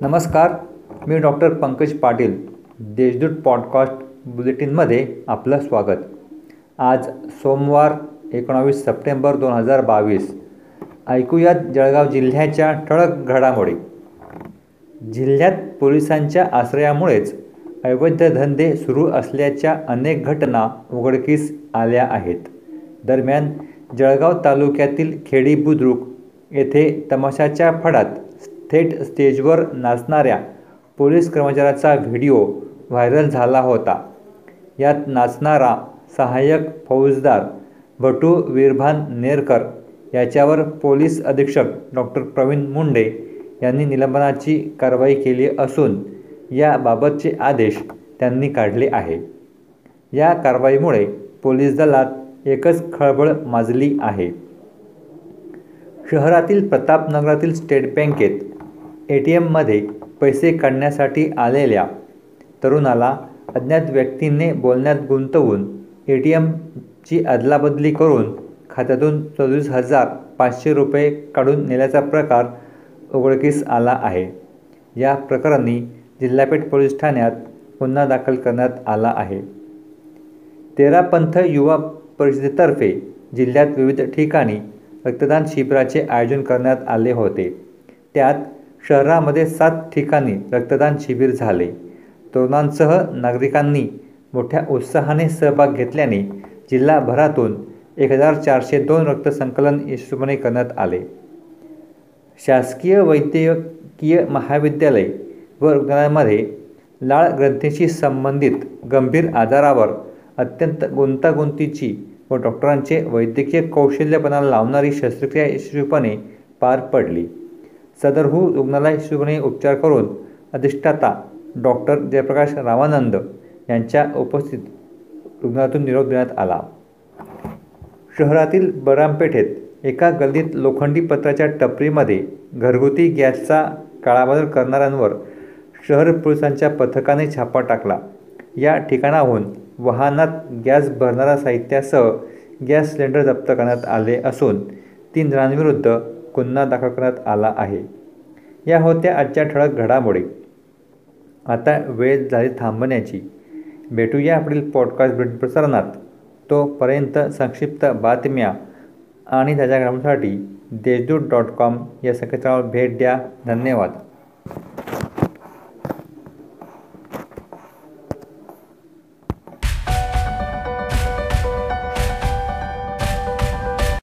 नमस्कार मी doctor Pankaj Patil Deshdoot podcast बुलेटिनमध्ये आपलं स्वागत. आज सोमवार एकोणावीस सप्टेंबर दोन हजार बावीस. ऐकूयात जळगाव जिल्ह्याच्या ठळक घडामोडी. जिल्ह्यात पोलिसांच्या आश्रयामुळेच अवैध धंदे सुरू असल्याच्या अनेक घटना उघडकीस आल्या आहेत. दरम्यान जळगाव तालुक्यातील खेडी बुद्रुक येथे तमाशाच्या फडात थेट स्टेजवर नाचणाऱ्या पोलीस कर्मचाऱ्याचा व्हिडिओ व्हायरल झाला होता. यात नाचणारा सहाय्यक फौजदार भटू वीरभान नेरकर याच्यावर पोलीस अधीक्षक डॉक्टर प्रवीण मुंडे यांनी निलंबनाची कारवाई केली असून याबाबतचे आदेश त्यांनी काढले आहे. या कारवाईमुळे पोलीस दलात एकच खळबळ माजली आहे. शहरातील प्रतापनगरातील स्टेट बँकेत ए टी एममध्ये पैसे काढण्यासाठी आलेल्या तरुणाला अज्ञात व्यक्तीने बोलण्यात गुंतवून ए टी एमची अदलाबदली करून खात्यातून चोवीस हजार पाचशे रुपये काढून नेल्याचा प्रकार उघडकीस आला आहे. या प्रकरणी जिल्हापेठ पोलीस ठाण्यात गुन्हा दाखल करण्यात आला आहे. तेरापंथ युवा परिषदेतर्फे जिल्ह्यात विविध ठिकाणी रक्तदान शिबिराचे आयोजन करण्यात आले होते. त्यात शहरामध्ये सात ठिकाणी रक्तदान शिबिर झाले. तरुणांसह नागरिकांनी मोठ्या उत्साहाने सहभाग घेतल्याने जिल्हाभरातून एक हजार चारशे दोन रक्तसंकलन यशस्वीपणे करण्यात आले. शासकीय वैद्यकीय महाविद्यालय व रुग्णालयामध्ये लाळ ग्रंथीशी संबंधित गंभीर आजारावर अत्यंत गुंतागुंतीची व डॉक्टरांचे वैद्यकीय कौशल्यपणा लावणारी शस्त्रक्रिया यशस्वीपणे पार पडली. सदरहू रुग्णालय यशस्वीपणे उपचार करून अधिष्ठाता डॉक्टर जयप्रकाश रामानंद यांच्या उपस्थित रुग्णालयातून निरोप देण्यात आला. शहरातील बरामपेठेत एका गल्लीत लोखंडी पत्राच्या टपरीमध्ये घरगुती गॅसचा काळाबाजार करणाऱ्यांवर शहर पोलिसांच्या पथकाने छापा टाकला. या ठिकाणाहून वाहनात गॅस भरणारा साहित्यासह गॅस सिलेंडर जप्त करण्यात आले असून तीन जणांविरुद्ध गुन्हा दाखल करण्यात आला आहे. या होत्या आजच्या ठळक घडामोडी. आता वेळ झाली थांबण्याची. भेटूया पुढील पॉडकास्ट भेट प्रसारणात. तोपर्यंत संक्षिप्त बातम्या आणि त्याच्या ग्रामासाठी देशदूत डॉट कॉम या संकेतस्थळावर भेट द्या. धन्यवाद.